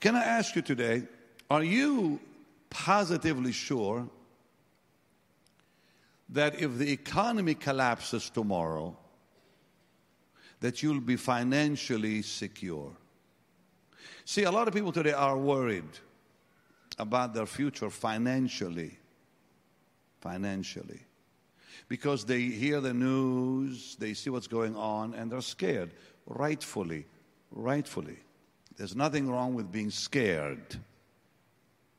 Can I ask you today, are you positively sure that if the economy collapses tomorrow, that you'll be financially secure? See, a lot of people today are worried about their future financially. Financially. Because they hear the news, they see what's going on, and they're scared. Rightfully. Rightfully. There's nothing wrong with being scared.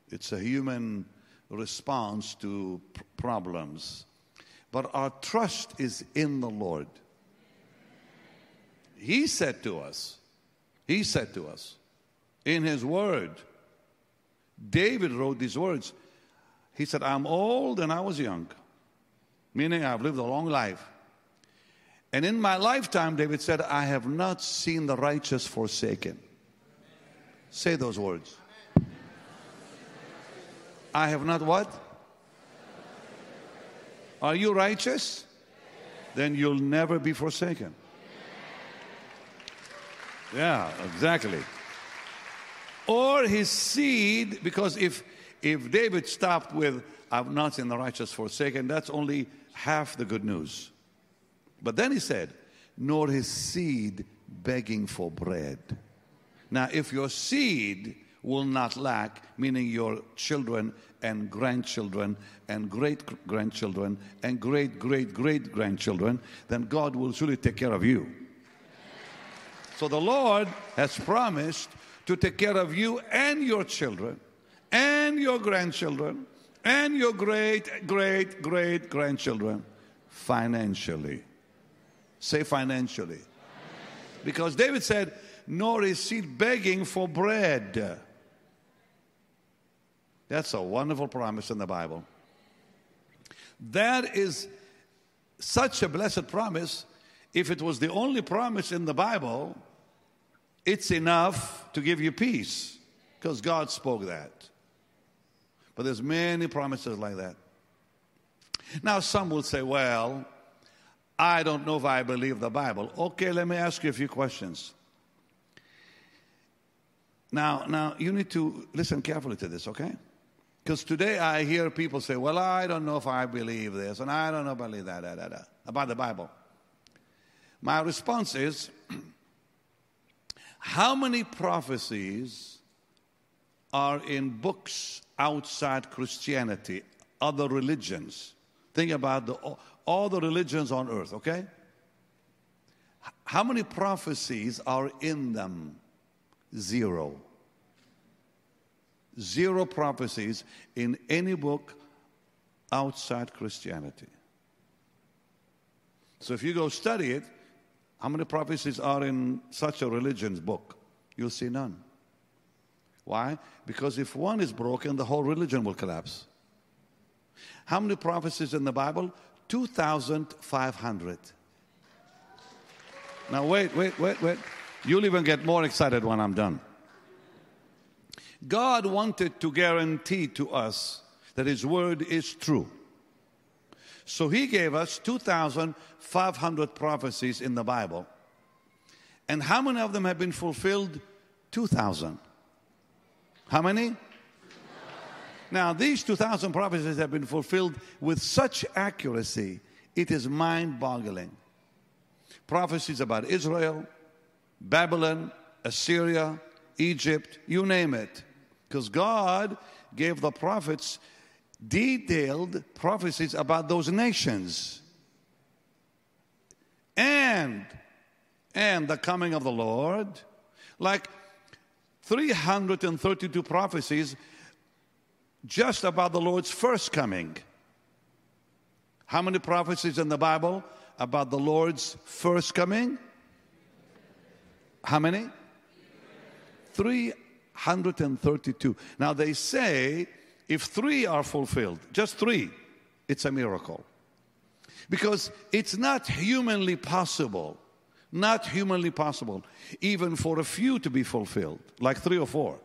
It's a human response to pr- problems. But our trust is in the Lord. He said to us, He said to us in His Word, David wrote these words. He said, I'm old and I was young, meaning I've lived a long life. And in my lifetime, David said, I have not seen the righteous forsaken. Say those words. I have not what? Are you righteous? Then you'll never be forsaken. Yeah, exactly. Or his seed, because if if David stopped with I've not seen the righteous forsaken, that's only half the good news. But then he said, nor his seed begging for bread. Now, if your seed will not lack, meaning your children and grandchildren and great grandchildren and great great great grandchildren, then God will surely take care of you. So the Lord has promised to take care of you and your children and your grandchildren and your great great great grandchildren financially. Say financially. Because David said, nor is seed begging for bread. That's a wonderful promise in the Bible. That is such a blessed promise. If it was the only promise in the Bible, it's enough to give you peace because God spoke that. But there's many promises like that. Now some will say, well, I don't know if I believe the Bible. Okay, let me ask you a few questions. Now, now you need to listen carefully to this, okay? Because today I hear people say, "Well, I don't know if I believe this, and I don't know that, that, that, that about the Bible." My response is, how many prophecies are in books outside Christianity, other religions? Think about the all the religions on earth, okay? How many prophecies are in them? Zero. Zero prophecies in any book outside Christianity. So if you go study it, how many prophecies are in such a religion's book? You'll see none. Why? Because if one is broken, the whole religion will collapse. How many prophecies in the Bible? 2,500. Now, wait, wait, wait, wait. You'll even get more excited when I'm done. God wanted to guarantee to us that His word is true. So He gave us 2,500 prophecies in the Bible. And how many of them have been fulfilled? 2,000. How many? Now, these 2,000 prophecies have been fulfilled with such accuracy, it is mind boggling. Prophecies about Israel, Babylon, Assyria, Egypt, you name it. Because God gave the prophets detailed prophecies about those nations. And, and the coming of the Lord, like 332 prophecies just about the Lord's first coming. How many prophecies in the Bible about the Lord's first coming? How many? 332. Now they say if three are fulfilled, just three, it's a miracle. Because it's not humanly possible, not humanly possible, even for a few to be fulfilled, like three or four.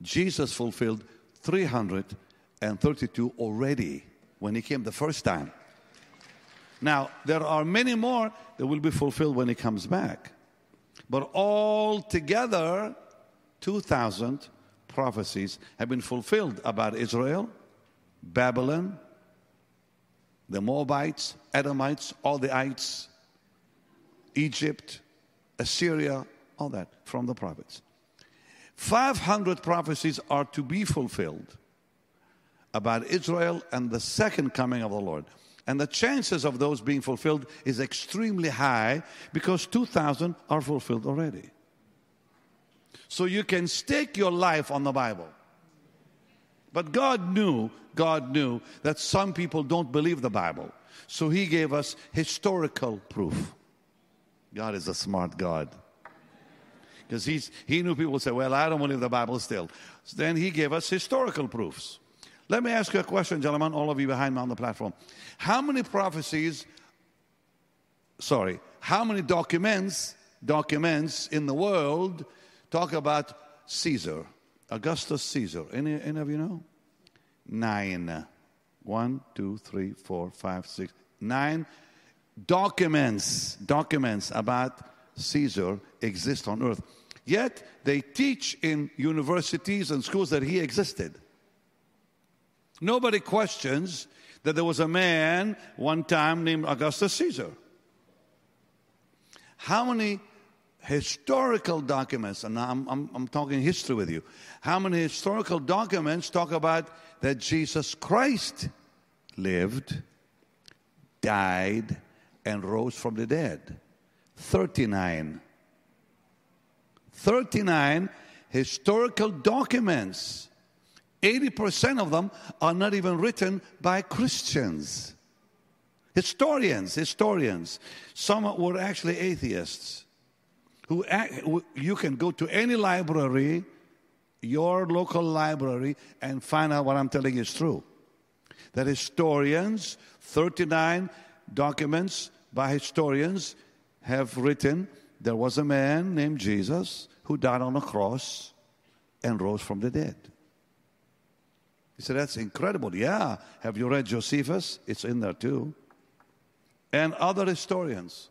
Jesus fulfilled 332 already when he came the first time. Now, there are many more that will be fulfilled when he comes back. But all together, 2,000 prophecies have been fulfilled about Israel, Babylon, the Moabites, Edomites, all the ites, Egypt, Assyria, all that from the prophets. 500 prophecies are to be fulfilled about Israel and the second coming of the Lord. And the chances of those being fulfilled is extremely high because 2,000 are fulfilled already. So you can stake your life on the Bible. But God knew, God knew that some people don't believe the Bible. So He gave us historical proof. God is a smart God. Because He knew people would say, Well, I don't believe the Bible still. So then He gave us historical proofs. Let me ask you a question, gentlemen, all of you behind me on the platform. How many prophecies, sorry, how many documents, documents in the world talk about Caesar, Augustus Caesar? Any, any of you know? Nine. One, two, three, four, five, six, nine documents, documents about Caesar exist on earth. Yet they teach in universities and schools that he existed. Nobody questions that there was a man one time named Augustus Caesar. How many historical documents, and I'm, I'm, I'm, talking history with you, how many historical documents talk about that Jesus Christ lived, died, and rose from the dead? 39. 39 historical documents 80% of them are not even written by Christians. Historians, historians. Some were actually atheists. Who you can go to any library, your local library, and find out what I'm telling you is true. That historians, 39 documents by historians have written there was a man named Jesus who died on a cross and rose from the dead. He said, That's incredible. Yeah. Have you read Josephus? It's in there too. And other historians.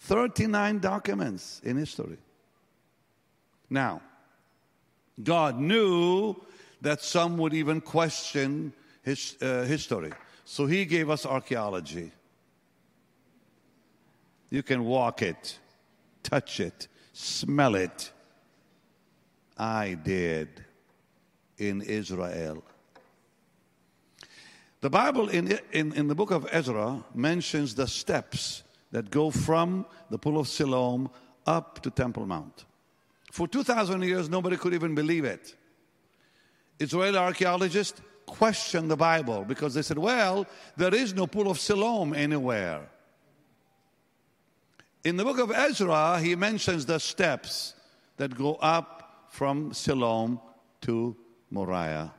39 documents in history. Now, God knew that some would even question his uh, history. So he gave us archaeology. You can walk it, touch it, smell it. I did in Israel. The Bible in, in, in the book of Ezra mentions the steps that go from the Pool of Siloam up to Temple Mount. For 2,000 years, nobody could even believe it. Israeli archaeologists questioned the Bible because they said, well, there is no Pool of Siloam anywhere. In the book of Ezra, he mentions the steps that go up from Siloam to Moriah.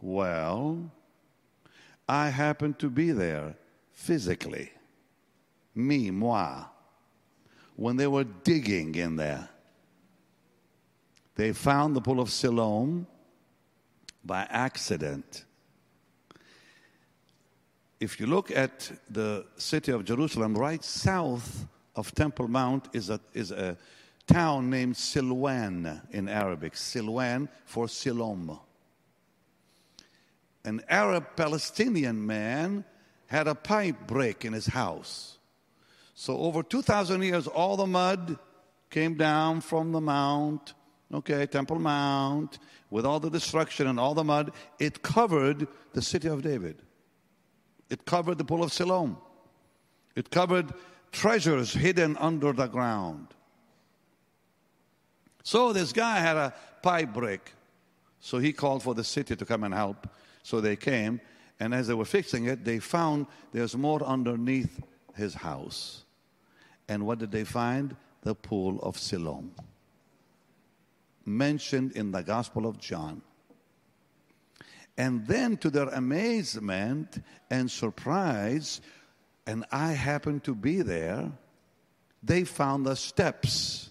Well, I happened to be there physically. Me, moi. When they were digging in there, they found the pool of Siloam by accident. If you look at the city of Jerusalem, right south of Temple Mount is a, is a town named Silwan in Arabic. Silwan for Siloam an Arab Palestinian man had a pipe break in his house. So, over 2,000 years, all the mud came down from the mount, okay, Temple Mount, with all the destruction and all the mud. It covered the city of David, it covered the pool of Siloam, it covered treasures hidden under the ground. So, this guy had a pipe break. So, he called for the city to come and help. So they came, and as they were fixing it, they found there's more underneath his house. And what did they find? The pool of Siloam, mentioned in the Gospel of John. And then, to their amazement and surprise, and I happened to be there, they found the steps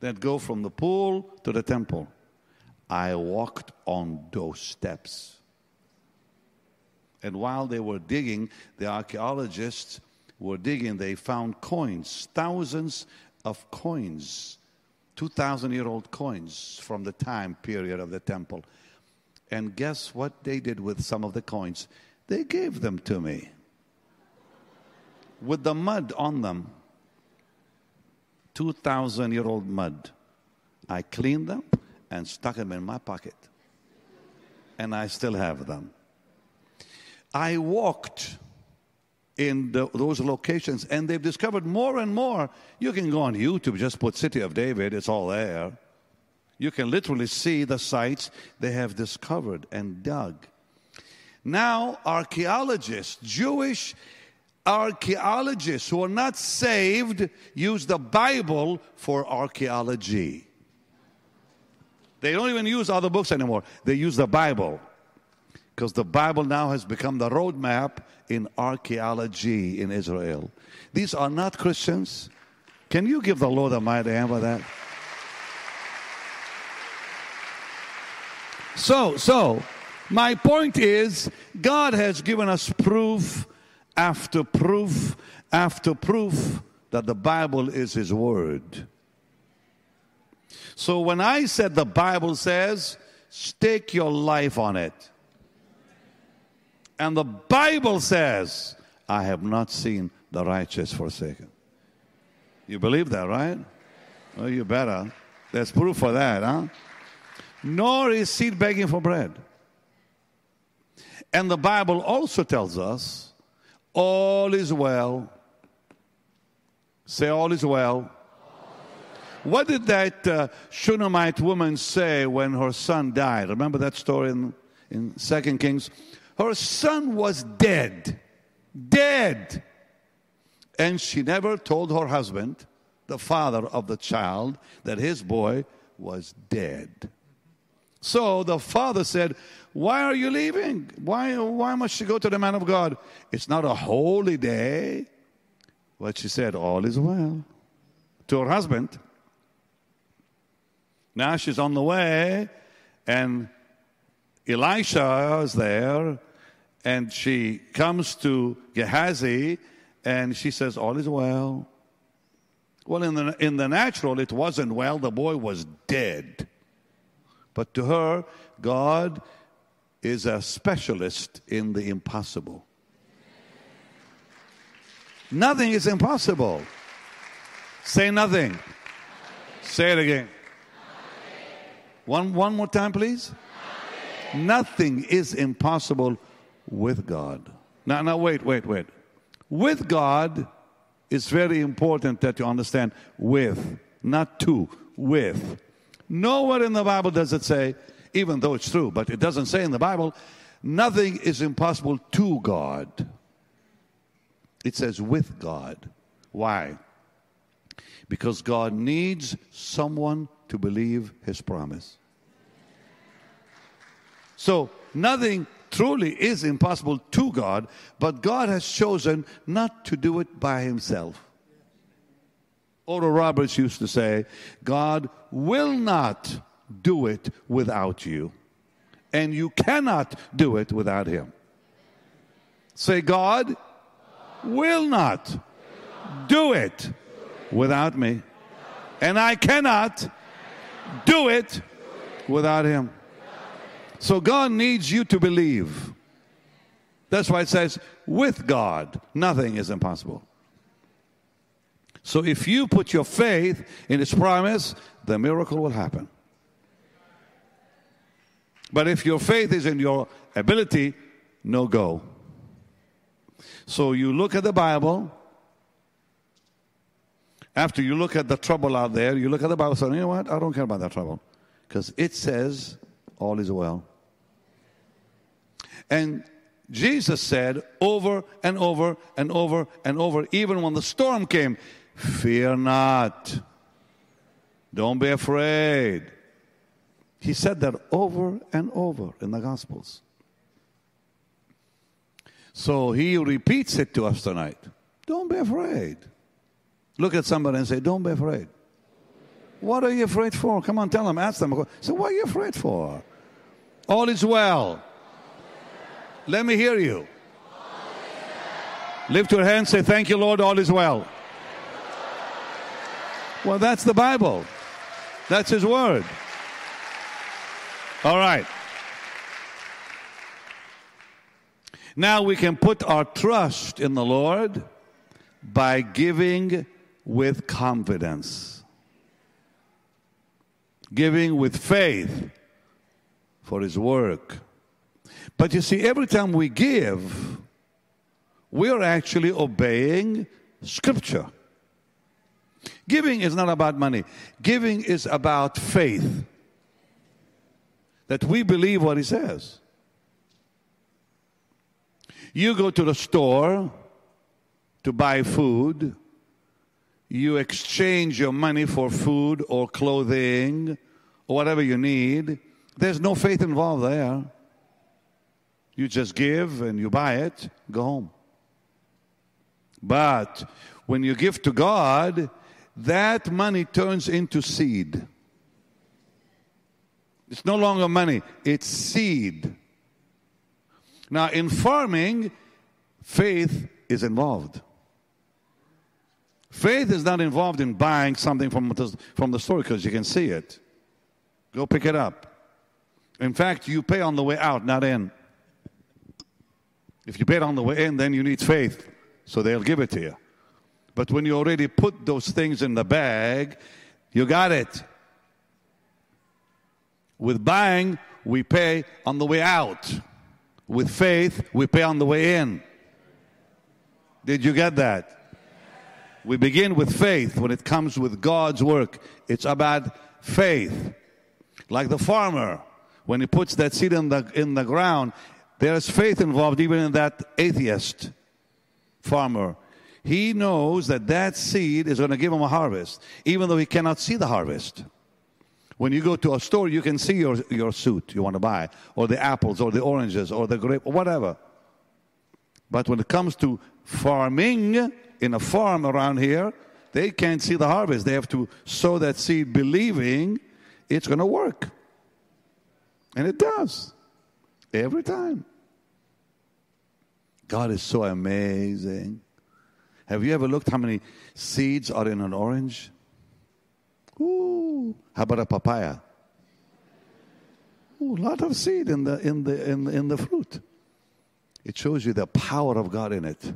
that go from the pool to the temple. I walked on those steps. And while they were digging, the archaeologists were digging, they found coins, thousands of coins 2,000 year old coins from the time period of the temple. And guess what they did with some of the coins? They gave them to me with the mud on them. 2,000 year old mud. I cleaned them and stuck them in my pocket. And I still have them. I walked in the, those locations and they've discovered more and more. You can go on YouTube, just put City of David, it's all there. You can literally see the sites they have discovered and dug. Now, archaeologists, Jewish archaeologists who are not saved, use the Bible for archaeology. They don't even use other books anymore, they use the Bible. Because the Bible now has become the roadmap in archaeology in Israel. These are not Christians. Can you give the Lord a mighty hand for that? So, so, my point is, God has given us proof after proof after proof that the Bible is His Word. So when I said the Bible says, stake your life on it. And the Bible says, I have not seen the righteous forsaken. You believe that, right? Well, you better. There's proof for that, huh? Nor is seed begging for bread. And the Bible also tells us all is well. Say, all is well. What did that uh, Shunammite woman say when her son died? Remember that story in, in 2 Kings? Her son was dead. Dead. And she never told her husband, the father of the child, that his boy was dead. So the father said, Why are you leaving? Why, why must you go to the man of God? It's not a holy day. But she said, All is well. To her husband. Now she's on the way, and Elisha is there, and she comes to Gehazi, and she says, All is well. Well, in the, in the natural, it wasn't well. The boy was dead. But to her, God is a specialist in the impossible. Nothing is impossible. Say nothing. Say it again. One, one more time, please. Nothing is impossible with God. Now, now, wait, wait, wait. With God, it's very important that you understand with, not to, with. Nowhere in the Bible does it say, even though it's true, but it doesn't say in the Bible, nothing is impossible to God. It says with God. Why? Because God needs someone to believe his promise. So, nothing truly is impossible to God, but God has chosen not to do it by himself. Oral Roberts used to say, God will not do it without you, and you cannot do it without Him. Say, God will not do it without me, and I cannot do it without Him. So God needs you to believe. That's why it says, with God, nothing is impossible. So if you put your faith in His promise, the miracle will happen. But if your faith is in your ability, no go. So you look at the Bible. After you look at the trouble out there, you look at the Bible and say, you know what? I don't care about that trouble. Because it says all is well. And Jesus said over and over and over and over, even when the storm came, Fear not. Don't be afraid. He said that over and over in the Gospels. So he repeats it to us tonight. Don't be afraid. Look at somebody and say, Don't be afraid. What are you afraid for? Come on, tell them, ask them. So, what are you afraid for? All is well. Let me hear you. Lift your hand, say, Thank you, Lord, all is well. Well, that's the Bible. That's His word. All right. Now we can put our trust in the Lord by giving with confidence, giving with faith for His work. But you see, every time we give, we are actually obeying Scripture. Giving is not about money, giving is about faith that we believe what He says. You go to the store to buy food, you exchange your money for food or clothing or whatever you need. There's no faith involved there. You just give and you buy it, go home. But when you give to God, that money turns into seed. It's no longer money, it's seed. Now, in farming, faith is involved. Faith is not involved in buying something from the, from the store because you can see it. Go pick it up. In fact, you pay on the way out, not in. If you pay on the way in, then you need faith, so they'll give it to you. But when you already put those things in the bag, you got it. With buying, we pay on the way out. With faith, we pay on the way in. Did you get that? We begin with faith when it comes with God's work. It's about faith. Like the farmer, when he puts that seed in the, in the ground, there's faith involved even in that atheist farmer. He knows that that seed is going to give him a harvest, even though he cannot see the harvest. When you go to a store, you can see your, your suit you want to buy, or the apples, or the oranges, or the grape, or whatever. But when it comes to farming in a farm around here, they can't see the harvest. They have to sow that seed believing it's going to work. And it does. Every time. God is so amazing. Have you ever looked how many seeds are in an orange? Ooh, how about a papaya? Ooh, a lot of seed in the, in, the, in, the, in the fruit. It shows you the power of God in it.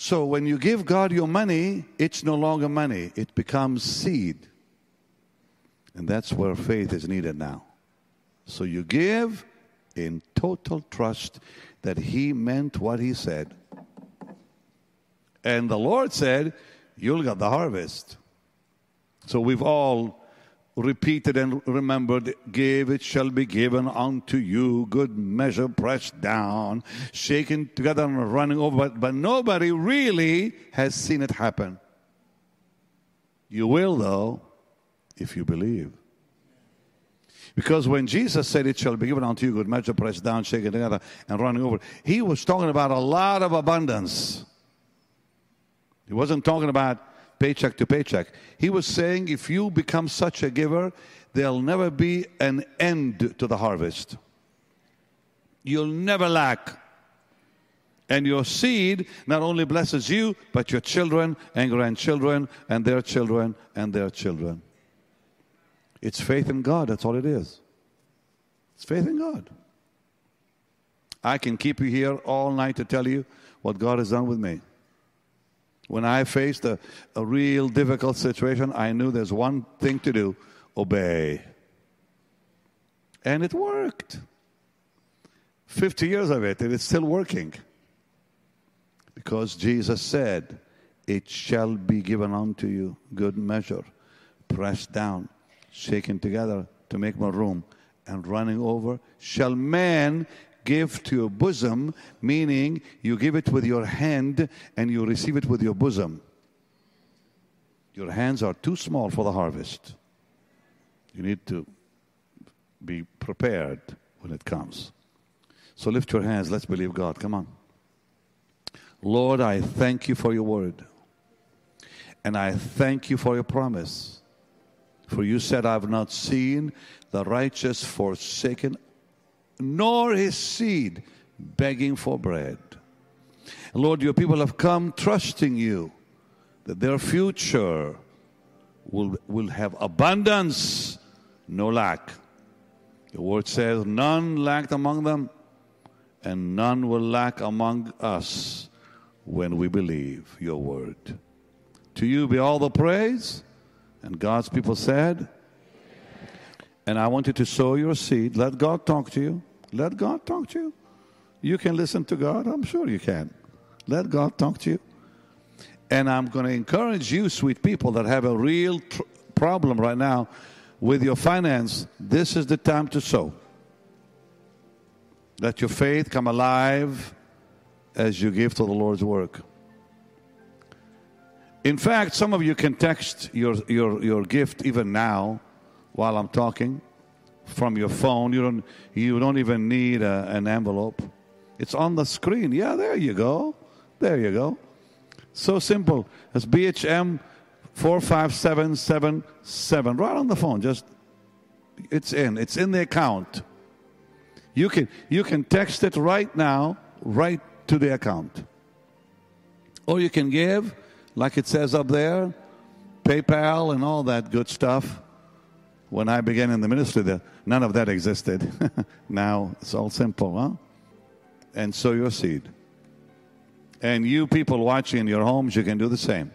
So when you give God your money, it's no longer money, it becomes seed. And that's where faith is needed now. So you give in total trust that He meant what He said. And the Lord said, You'll get the harvest. So we've all repeated and remembered give it shall be given unto you good measure pressed down shaken together and running over. But, but nobody really has seen it happen. You will though if you believe. Because when jesus said it shall be given unto you good measure pressed down shaken together and running over he was talking about a lot of abundance. He wasn't talking about paycheck to paycheck. He was saying if you become such a giver, there'll never be an end to the harvest. You'll never lack. And your seed not only blesses you, but your children and grandchildren and their children and their children. It's faith in God, that's all it is. It's faith in God. I can keep you here all night to tell you what God has done with me. When I faced a, a real difficult situation, I knew there's one thing to do obey. And it worked. 50 years of it, and it's still working. Because Jesus said, It shall be given unto you, good measure, pressed down, shaken together to make more room, and running over, shall man give to your bosom, meaning you give it with your hand and you receive it with your bosom. Your hands are too small for the harvest. You need to be prepared when it comes. So lift your hands. Let's believe God. Come on. Lord, I thank you for your word. And I thank you for your promise. For you said, I've not seen the righteous forsaken, nor his seed begging for bread. Lord, your people have come trusting you that their future will, will have abundance, no lack. The word says, None lacked among them, and none will lack among us when we believe your word. To you be all the praise. And God's people said, and I want you to sow your seed. Let God talk to you. Let God talk to you. You can listen to God. I'm sure you can. Let God talk to you. And I'm going to encourage you, sweet people, that have a real tr- problem right now with your finance. This is the time to sow. Let your faith come alive as you give to the Lord's work. In fact, some of you can text your, your, your gift even now while I'm talking from your phone. You don't, you don't even need a, an envelope. It's on the screen. Yeah, there you go. There you go. So simple. It's BHM 45777. Right on the phone. Just it's in. It's in the account. You can you can text it right now, right to the account. Or you can give, like it says up there, PayPal and all that good stuff. When I began in the ministry, the, none of that existed. now it's all simple, huh? And sow your seed. And you people watching in your homes, you can do the same.